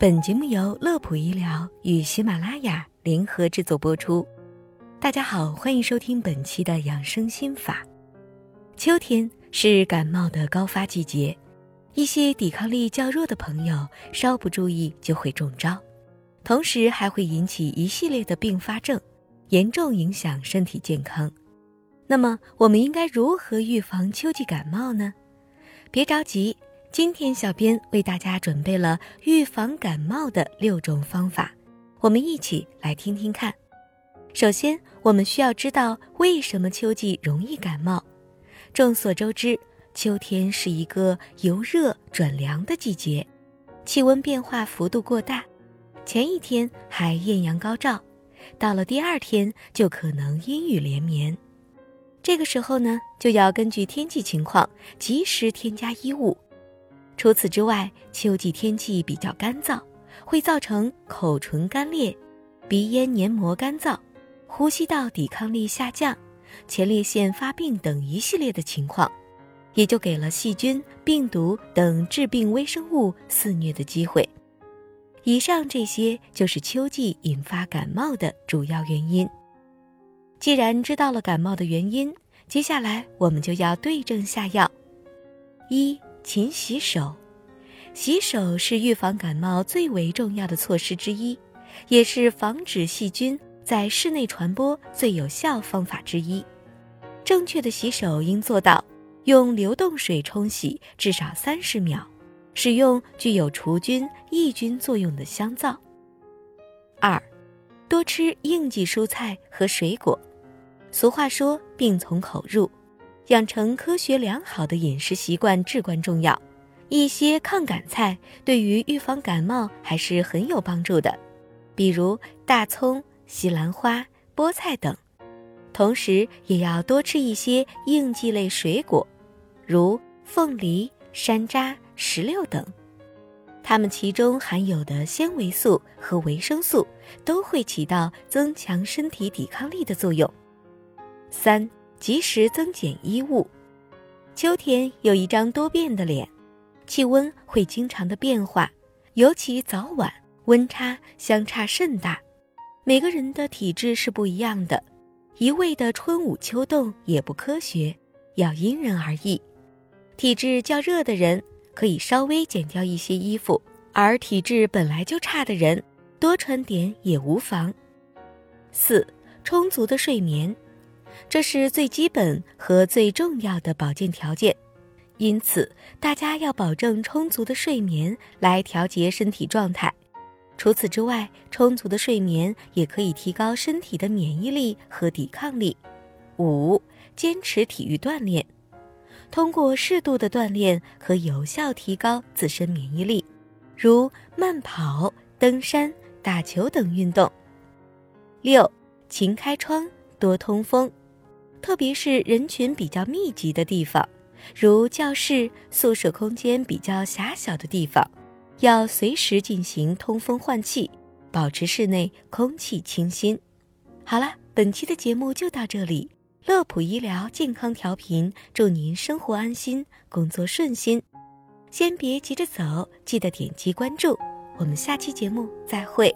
本节目由乐普医疗与喜马拉雅联合制作播出。大家好，欢迎收听本期的养生心法。秋天是感冒的高发季节，一些抵抗力较弱的朋友稍不注意就会中招，同时还会引起一系列的并发症，严重影响身体健康。那么，我们应该如何预防秋季感冒呢？别着急。今天，小编为大家准备了预防感冒的六种方法，我们一起来听听看。首先，我们需要知道为什么秋季容易感冒。众所周知，秋天是一个由热转凉的季节，气温变化幅度过大，前一天还艳阳高照，到了第二天就可能阴雨连绵。这个时候呢，就要根据天气情况及时添加衣物。除此之外，秋季天气比较干燥，会造成口唇干裂、鼻咽黏膜干燥、呼吸道抵抗力下降、前列腺发病等一系列的情况，也就给了细菌、病毒等致病微生物肆虐的机会。以上这些就是秋季引发感冒的主要原因。既然知道了感冒的原因，接下来我们就要对症下药。一勤洗手，洗手是预防感冒最为重要的措施之一，也是防止细菌在室内传播最有效方法之一。正确的洗手应做到用流动水冲洗至少三十秒，使用具有除菌抑菌作用的香皂。二，多吃应季蔬菜和水果。俗话说“病从口入”。养成科学良好的饮食习惯至关重要。一些抗感菜对于预防感冒还是很有帮助的，比如大葱、西兰花、菠菜等。同时，也要多吃一些应季类水果，如凤梨、山楂、石榴等。它们其中含有的纤维素和维生素都会起到增强身体抵抗力的作用。三。及时增减衣物。秋天有一张多变的脸，气温会经常的变化，尤其早晚温差相差甚大。每个人的体质是不一样的，一味的春捂秋冻也不科学，要因人而异。体质较热的人可以稍微减掉一些衣服，而体质本来就差的人多穿点也无妨。四，充足的睡眠。这是最基本和最重要的保健条件，因此大家要保证充足的睡眠来调节身体状态。除此之外，充足的睡眠也可以提高身体的免疫力和抵抗力。五、坚持体育锻炼，通过适度的锻炼可有效提高自身免疫力，如慢跑、登山、打球等运动。六、勤开窗，多通风。特别是人群比较密集的地方，如教室、宿舍空间比较狭小的地方，要随时进行通风换气，保持室内空气清新。好了，本期的节目就到这里。乐普医疗健康调频，祝您生活安心，工作顺心。先别急着走，记得点击关注。我们下期节目再会。